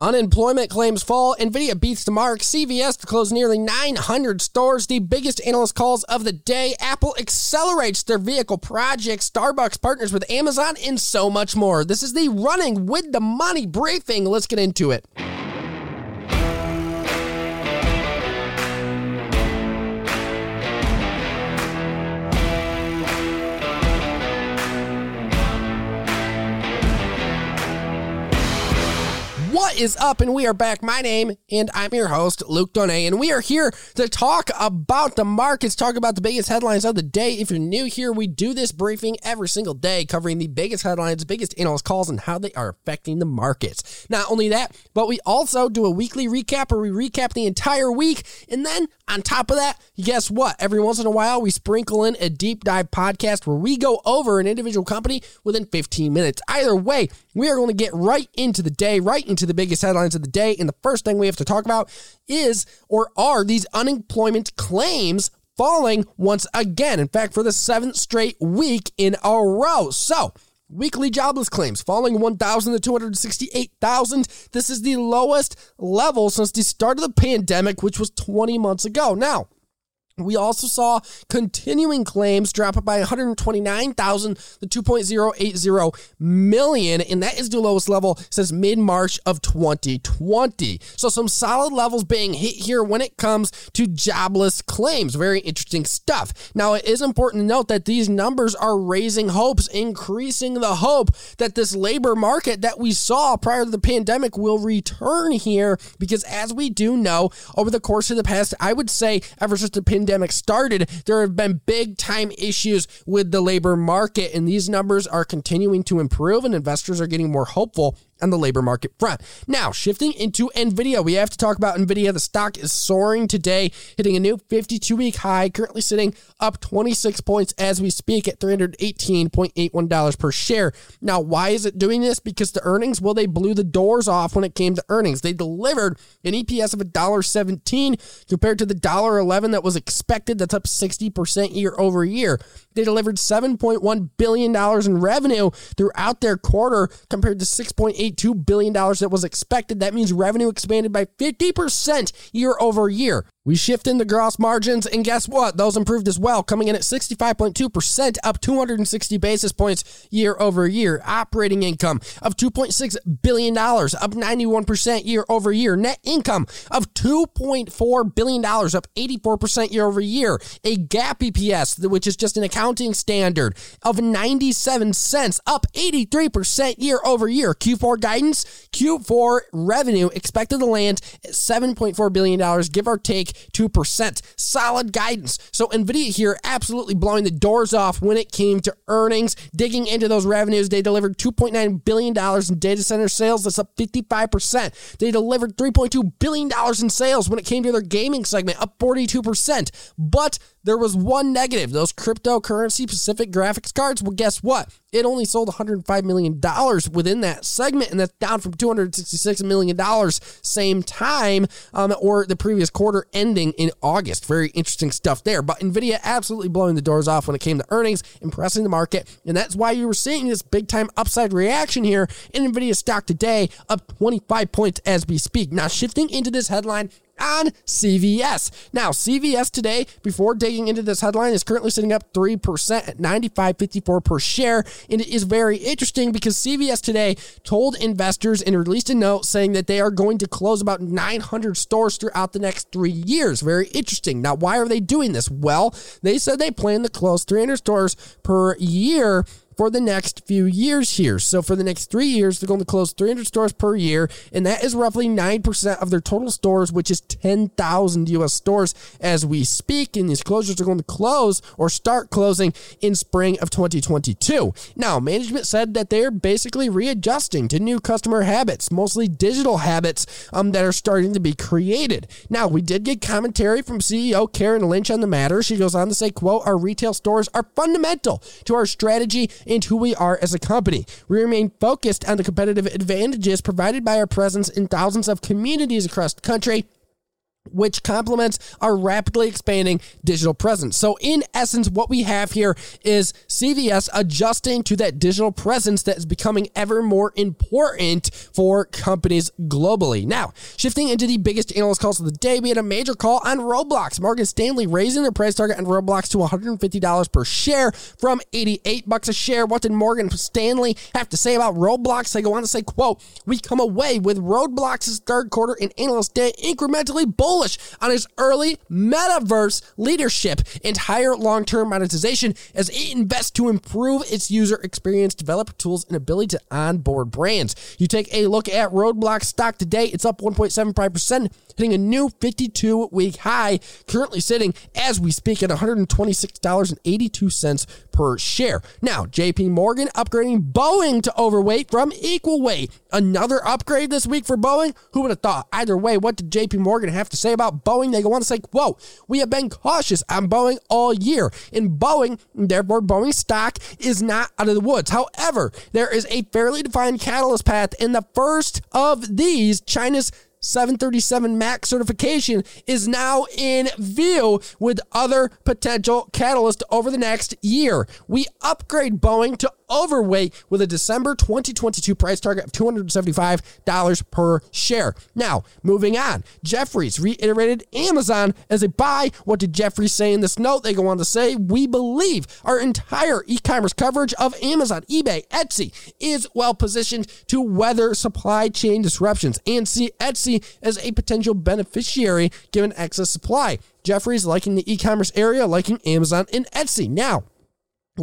Unemployment claims fall. Nvidia beats the mark. CVS to close nearly 900 stores. The biggest analyst calls of the day. Apple accelerates their vehicle project. Starbucks partners with Amazon and so much more. This is the running with the money briefing. Let's get into it. Is up? And we are back. My name, and I'm your host, Luke Donay, and we are here to talk about the markets, talk about the biggest headlines of the day. If you're new here, we do this briefing every single day, covering the biggest headlines, biggest analyst calls, and how they are affecting the markets. Not only that, but we also do a weekly recap where we recap the entire week. And then on top of that, guess what? Every once in a while, we sprinkle in a deep dive podcast where we go over an individual company within 15 minutes. Either way, we are going to get right into the day, right into the biggest headlines of the day. And the first thing we have to talk about is or are these unemployment claims falling once again. In fact, for the seventh straight week in a row. So, Weekly jobless claims falling 1,000 to 268,000. This is the lowest level since the start of the pandemic, which was 20 months ago. Now, we also saw continuing claims drop by 129,000 to 2.080 million, and that is the lowest level since mid March of 2020. So, some solid levels being hit here when it comes to jobless claims. Very interesting stuff. Now, it is important to note that these numbers are raising hopes, increasing the hope that this labor market that we saw prior to the pandemic will return here, because as we do know, over the course of the past, I would say ever since the pandemic pandemic started, there have been big time issues with the labor market, and these numbers are continuing to improve, and investors are getting more hopeful on the labor market front. Now, shifting into Nvidia, we have to talk about Nvidia. The stock is soaring today, hitting a new 52 week high, currently sitting up 26 points as we speak at $318.81 per share. Now, why is it doing this? Because the earnings, well, they blew the doors off when it came to earnings. They delivered an EPS of $1.17 compared to the $1.11 that was expected. That's up 60% year over year. They delivered $7.1 billion in revenue throughout their quarter compared to 6.8 $1.82 billion that was expected. That means revenue expanded by 50% year over year. We shift into gross margins, and guess what? Those improved as well, coming in at 65.2%, up 260 basis points year over year. Operating income of $2.6 billion, up 91% year over year. Net income of $2.4 billion, up 84% year over year. A GAAP EPS, which is just an accounting standard, of 97 cents, up 83% year over year. Q4 guidance, Q4 revenue expected to land at $7.4 billion, give or take 2%. Solid guidance. So NVIDIA here absolutely blowing the doors off when it came to earnings. Digging into those revenues, they delivered $2.9 billion in data center sales. That's up 55%. They delivered $3.2 billion in sales when it came to their gaming segment, up 42%. But there was one negative those cryptocurrency specific graphics cards. Well, guess what? It only sold $105 million within that segment, and that's down from $266 million same time um, or the previous quarter ending in August. Very interesting stuff there. But NVIDIA absolutely blowing the doors off when it came to earnings, impressing the market. And that's why you were seeing this big time upside reaction here in NVIDIA stock today, up 25 points as we speak. Now, shifting into this headline, on CVS. Now, CVS today, before digging into this headline, is currently sitting up 3% at 95.54 per share. And it is very interesting because CVS today told investors and released a note saying that they are going to close about 900 stores throughout the next three years. Very interesting. Now, why are they doing this? Well, they said they plan to close 300 stores per year for the next few years here. So for the next three years, they're going to close 300 stores per year, and that is roughly 9% of their total stores, which is 10,000 US stores as we speak. And these closures are going to close or start closing in spring of 2022. Now, management said that they're basically readjusting to new customer habits, mostly digital habits um, that are starting to be created. Now, we did get commentary from CEO Karen Lynch on the matter. She goes on to say, quote, our retail stores are fundamental to our strategy and who we are as a company. We remain focused on the competitive advantages provided by our presence in thousands of communities across the country which complements our rapidly expanding digital presence. So, in essence, what we have here is CVS adjusting to that digital presence that is becoming ever more important for companies globally. Now, shifting into the biggest analyst calls of the day, we had a major call on Roblox. Morgan Stanley raising their price target on Roblox to $150 per share from 88 bucks a share. What did Morgan Stanley have to say about Roblox? They go on to say, quote, we come away with Roblox's third quarter and analyst day incrementally bull bullish on his early metaverse leadership and higher long term monetization as it invests to improve its user experience, developer tools, and ability to onboard brands. You take a look at Roblox stock today, it's up 1.75%, hitting a new 52 week high, currently sitting as we speak at $126.82 per share. Now, JP Morgan upgrading Boeing to overweight from equal weight. Another upgrade this week for Boeing? Who would have thought? Either way, what did JP Morgan have to say about Boeing, they go on to say, whoa, we have been cautious on Boeing all year. And Boeing, therefore, Boeing stock is not out of the woods. However, there is a fairly defined catalyst path, and the first of these, China's 737 MAX certification is now in view with other potential catalysts over the next year. We upgrade Boeing to overweight with a December 2022 price target of $275 per share. Now, moving on, Jefferies reiterated Amazon as a buy. What did Jefferies say in this note? They go on to say, We believe our entire e commerce coverage of Amazon, eBay, Etsy is well positioned to weather supply chain disruptions and see Etsy as a potential beneficiary given excess supply. Jefferies liking the e commerce area, liking Amazon and Etsy. Now,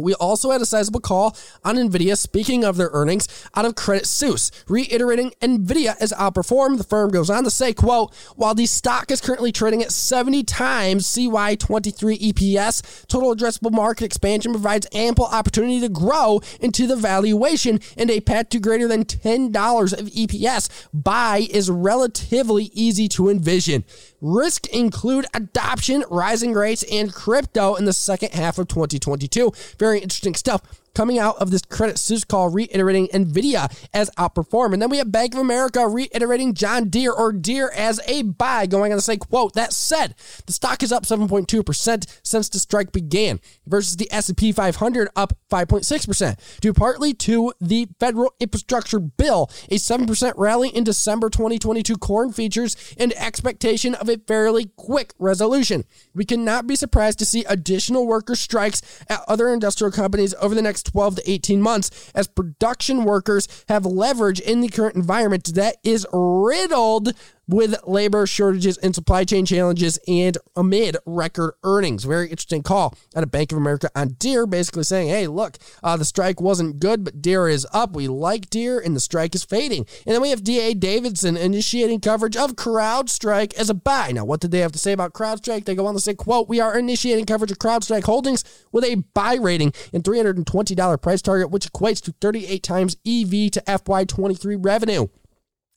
we also had a sizable call on Nvidia, speaking of their earnings, out of Credit Suisse, reiterating Nvidia has outperformed. The firm goes on to say, quote, while the stock is currently trading at 70 times CY23 EPS, total addressable market expansion provides ample opportunity to grow into the valuation and a path to greater than $10 of EPS buy is relatively easy to envision. Risk include adoption, rising rates, and crypto in the second half of 2022. Very interesting stuff coming out of this Credit Suisse call reiterating Nvidia as outperform. And then we have Bank of America reiterating John Deere or Deere as a buy, going on to say, quote, that said, the stock is up 7.2% since the strike began versus the S&P 500 up 5.6% due partly to the federal infrastructure bill, a 7% rally in December 2022 corn futures and expectation of a fairly quick resolution. We cannot be surprised to see additional worker strikes at other industrial companies over the next 12 to 18 months as production workers have leverage in the current environment that is riddled with labor shortages and supply chain challenges and amid record earnings. Very interesting call at a Bank of America on Deere, basically saying, hey, look, uh, the strike wasn't good, but Deere is up. We like Deere, and the strike is fading. And then we have DA Davidson initiating coverage of CrowdStrike as a buy. Now, what did they have to say about CrowdStrike? They go on to say, quote, we are initiating coverage of CrowdStrike Holdings with a buy rating and $320 price target, which equates to 38 times EV to FY23 revenue.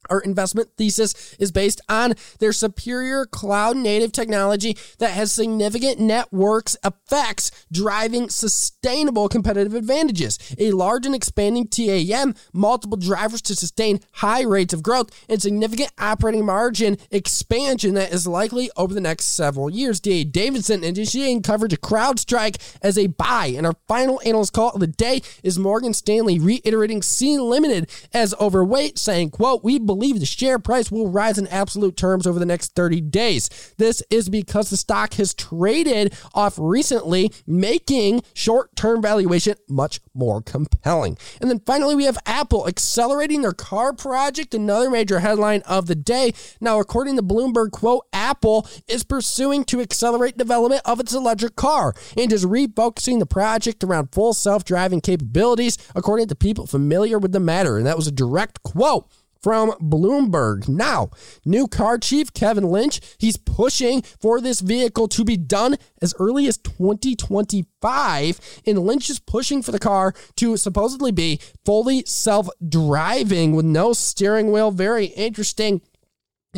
Our investment thesis is based on their superior cloud native technology that has significant networks effects driving sustainable competitive advantages, a large and expanding TAM, multiple drivers to sustain high rates of growth, and significant operating margin expansion that is likely over the next several years. D.A. Davidson initiating coverage of CrowdStrike as a buy. And our final analyst call of the day is Morgan Stanley reiterating Sea Limited as overweight, saying, quote, we believe the share price will rise in absolute terms over the next 30 days. This is because the stock has traded off recently, making short term valuation much more compelling. And then finally, we have Apple accelerating their car project, another major headline of the day. Now, according to Bloomberg, quote, Apple is pursuing to accelerate development of its electric car and is refocusing the project around full self driving capabilities, according to people familiar with the matter. And that was a direct quote from Bloomberg. Now, new car chief Kevin Lynch, he's pushing for this vehicle to be done as early as 2025. And Lynch is pushing for the car to supposedly be fully self driving with no steering wheel. Very interesting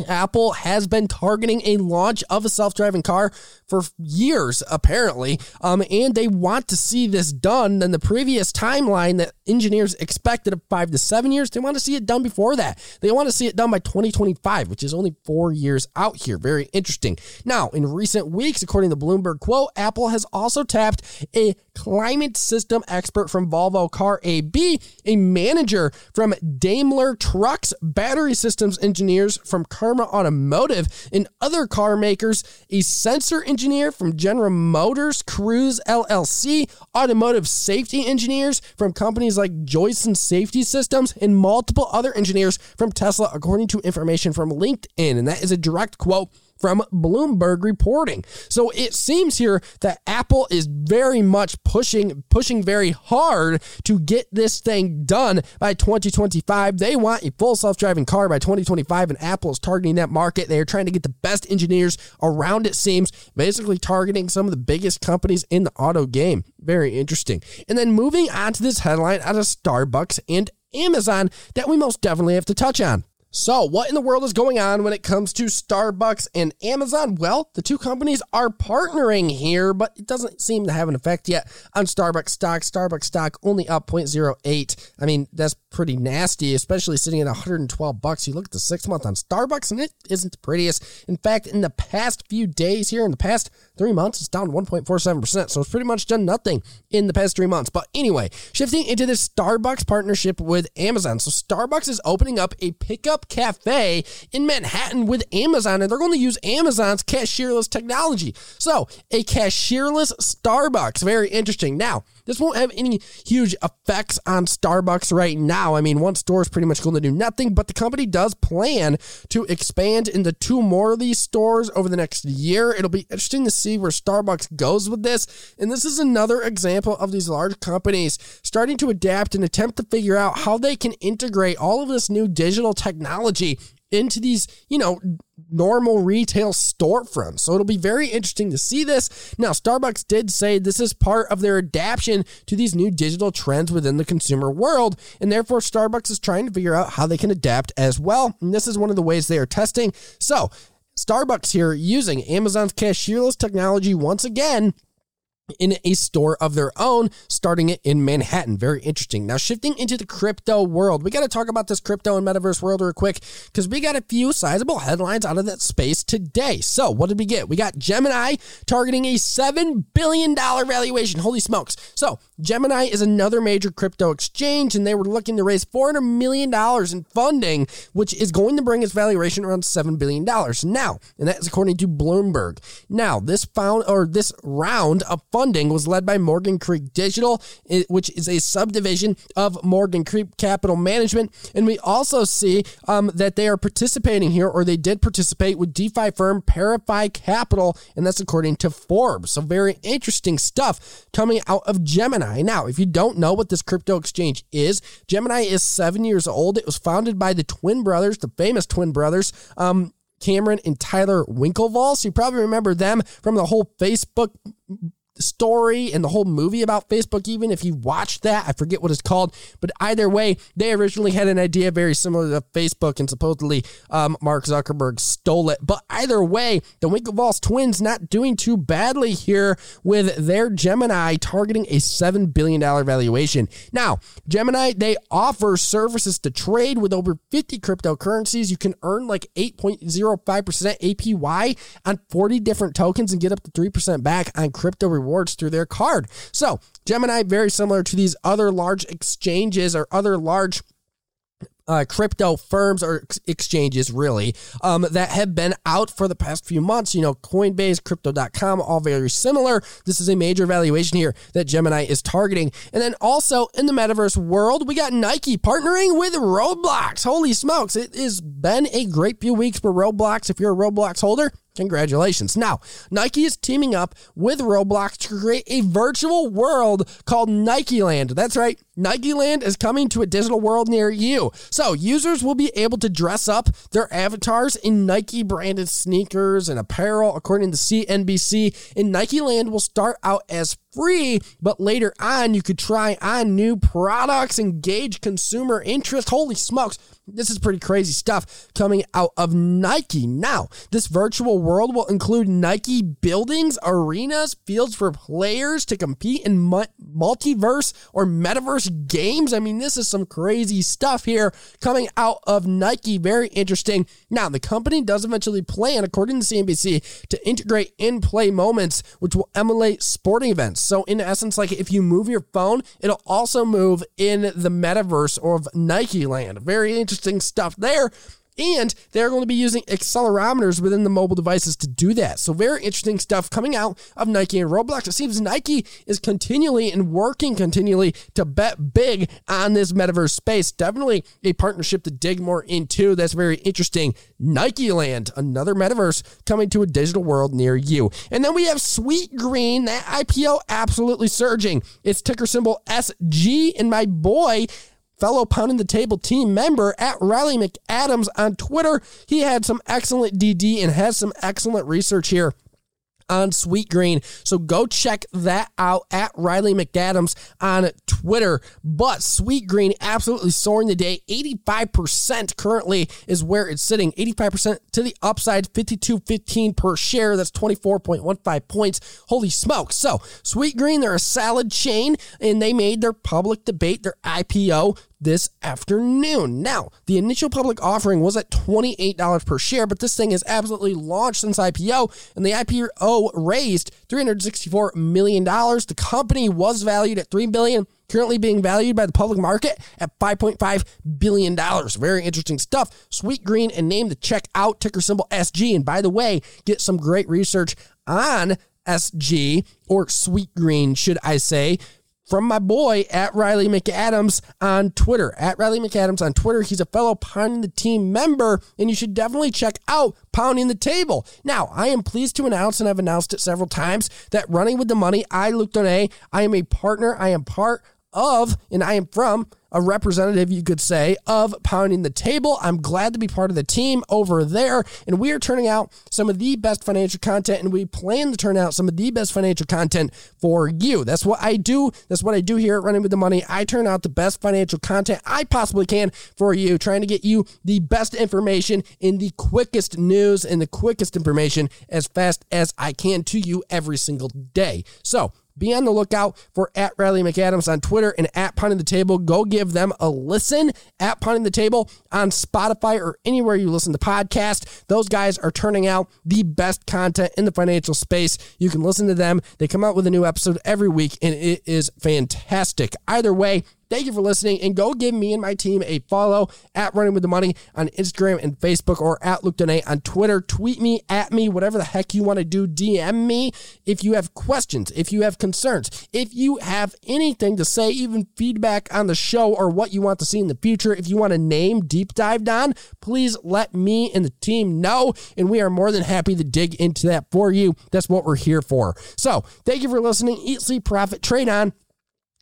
Apple has been targeting a launch of a self-driving car for years, apparently, um, and they want to see this done. Than the previous timeline that engineers expected of five to seven years, they want to see it done before that. They want to see it done by 2025, which is only four years out here. Very interesting. Now, in recent weeks, according to Bloomberg quote, Apple has also tapped a climate system expert from Volvo Car AB, a manager from Daimler Trucks, battery systems engineers from Karma Automotive, and other car makers, a sensor engineer from General Motors, Cruise LLC, automotive safety engineers from companies like Joyson Safety Systems, and multiple other engineers from Tesla, according to information from LinkedIn. And that is a direct quote from Bloomberg reporting. So it seems here that Apple is very much pushing pushing very hard to get this thing done by 2025. They want a full self-driving car by 2025 and Apple is targeting that market. They are trying to get the best engineers around it seems, basically targeting some of the biggest companies in the auto game. Very interesting. And then moving on to this headline out of Starbucks and Amazon that we most definitely have to touch on. So, what in the world is going on when it comes to Starbucks and Amazon? Well, the two companies are partnering here, but it doesn't seem to have an effect yet on Starbucks stock. Starbucks stock only up 0.08. I mean, that's pretty nasty, especially sitting at 112 bucks. You look at the six month on Starbucks and it isn't the prettiest. In fact, in the past few days here, in the past three months, it's down 1.47%. So it's pretty much done nothing in the past three months. But anyway, shifting into this Starbucks partnership with Amazon. So Starbucks is opening up a pickup cafe in Manhattan with Amazon, and they're going to use Amazon's cashierless technology. So a cashierless Starbucks. Very interesting. Now, this won't have any huge effects on Starbucks right now. I mean, one store is pretty much going to do nothing, but the company does plan to expand into two more of these stores over the next year. It'll be interesting to see where Starbucks goes with this. And this is another example of these large companies starting to adapt and attempt to figure out how they can integrate all of this new digital technology into these, you know, normal retail storefronts. So it'll be very interesting to see this. Now, Starbucks did say this is part of their adaptation to these new digital trends within the consumer world, and therefore Starbucks is trying to figure out how they can adapt as well. And this is one of the ways they are testing. So, Starbucks here using Amazon's cashierless technology once again in a store of their own, starting it in Manhattan. Very interesting. Now, shifting into the crypto world, we got to talk about this crypto and metaverse world real quick because we got a few sizable headlines out of that space today. So, what did we get? We got Gemini targeting a $7 billion valuation. Holy smokes. So, Gemini is another major crypto exchange, and they were looking to raise $400 million in funding, which is going to bring its valuation around $7 billion. Now, and that is according to Bloomberg. Now, this found or this round of funding was led by Morgan Creek Digital, which is a subdivision of Morgan Creek Capital Management. And we also see um, that they are participating here, or they did participate with DeFi firm ParaFi Capital, and that's according to Forbes. So, very interesting stuff coming out of Gemini. Now, if you don't know what this crypto exchange is, Gemini is seven years old. It was founded by the twin brothers, the famous twin brothers. Um, Cameron and Tyler Winklevoss. You probably remember them from the whole Facebook story and the whole movie about Facebook, even if you watched that, I forget what it's called. But either way, they originally had an idea very similar to Facebook, and supposedly um, Mark Zuckerberg stole it. But either way, the Winklevoss twins not doing too badly here with their Gemini targeting a $7 billion valuation. Now, Gemini, they offer services to trade with over 50 cryptocurrencies. You can earn like 8.05% APY on 40 different tokens and get up to 3% back on crypto rewards through their card. So, Gemini, very similar to these other large exchanges or other large uh, crypto firms or exchanges really um, that have been out for the past few months. You know, Coinbase, Crypto.com, all very similar. This is a major valuation here that Gemini is targeting. And then also in the metaverse world, we got Nike partnering with Roblox. Holy smokes, it has been a great few weeks for Roblox. If you're a Roblox holder, Congratulations. Now, Nike is teaming up with Roblox to create a virtual world called Nike Land. That's right. Nike Land is coming to a digital world near you. So, users will be able to dress up their avatars in Nike branded sneakers and apparel, according to CNBC. And Nike Land will start out as free, but later on you could try on new products engage consumer interest. Holy smokes. This is pretty crazy stuff coming out of Nike. Now, this virtual world will include Nike buildings, arenas, fields for players to compete in multiverse or metaverse games. I mean, this is some crazy stuff here coming out of Nike. Very interesting. Now, the company does eventually plan, according to CNBC, to integrate in play moments, which will emulate sporting events. So, in essence, like if you move your phone, it'll also move in the metaverse of Nike land. Very interesting stuff there. And they're going to be using accelerometers within the mobile devices to do that. So, very interesting stuff coming out of Nike and Roblox. It seems Nike is continually and working continually to bet big on this metaverse space. Definitely a partnership to dig more into. That's very interesting. Nike Land, another metaverse coming to a digital world near you. And then we have Sweetgreen, that IPO absolutely surging. Its ticker symbol SG, and my boy, fellow Pounding the Table team member at Riley McAdams on Twitter. He had some excellent DD and has some excellent research here on Sweetgreen. So go check that out at Riley McAdams on Twitter. But Sweetgreen absolutely soaring the day. 85% currently is where it's sitting. 85% to the upside, 52.15 per share. That's 24.15 points. Holy smoke. So Sweetgreen, they're a salad chain and they made their public debate, their IPO this afternoon. Now, the initial public offering was at $28 per share, but this thing has absolutely launched since IPO, and the IPO raised $364 million. The company was valued at 3 billion currently being valued by the public market at $5.5 billion. Very interesting stuff. Sweetgreen and name the check out, ticker symbol SG. And by the way, get some great research on SG or Sweetgreen, should I say, from my boy at Riley McAdams on Twitter. At Riley McAdams on Twitter. He's a fellow Pounding the Team member, and you should definitely check out Pounding the Table. Now, I am pleased to announce, and I've announced it several times, that Running with the Money, I, Luke Donay, I am a partner. I am part of, and I am from a representative, you could say, of Pounding the Table. I'm glad to be part of the team over there. And we are turning out some of the best financial content, and we plan to turn out some of the best financial content for you. That's what I do. That's what I do here at Running with the Money. I turn out the best financial content I possibly can for you, trying to get you the best information in the quickest news and the quickest information as fast as I can to you every single day. So, be on the lookout for at Riley McAdams on Twitter and at Pounding the Table. Go give them a listen at Pounding the Table on Spotify or anywhere you listen to podcasts. Those guys are turning out the best content in the financial space. You can listen to them. They come out with a new episode every week and it is fantastic. Either way, Thank you for listening and go give me and my team a follow at Running with the Money on Instagram and Facebook or at Luke Donay on Twitter. Tweet me, at me, whatever the heck you want to do. DM me if you have questions, if you have concerns, if you have anything to say, even feedback on the show or what you want to see in the future. If you want a name deep dived on, please let me and the team know. And we are more than happy to dig into that for you. That's what we're here for. So thank you for listening. Eat, sleep, profit, trade on.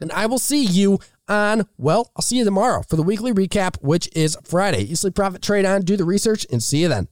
And I will see you on, well, I'll see you tomorrow for the weekly recap, which is Friday. Easily Profit Trade On, do the research, and see you then.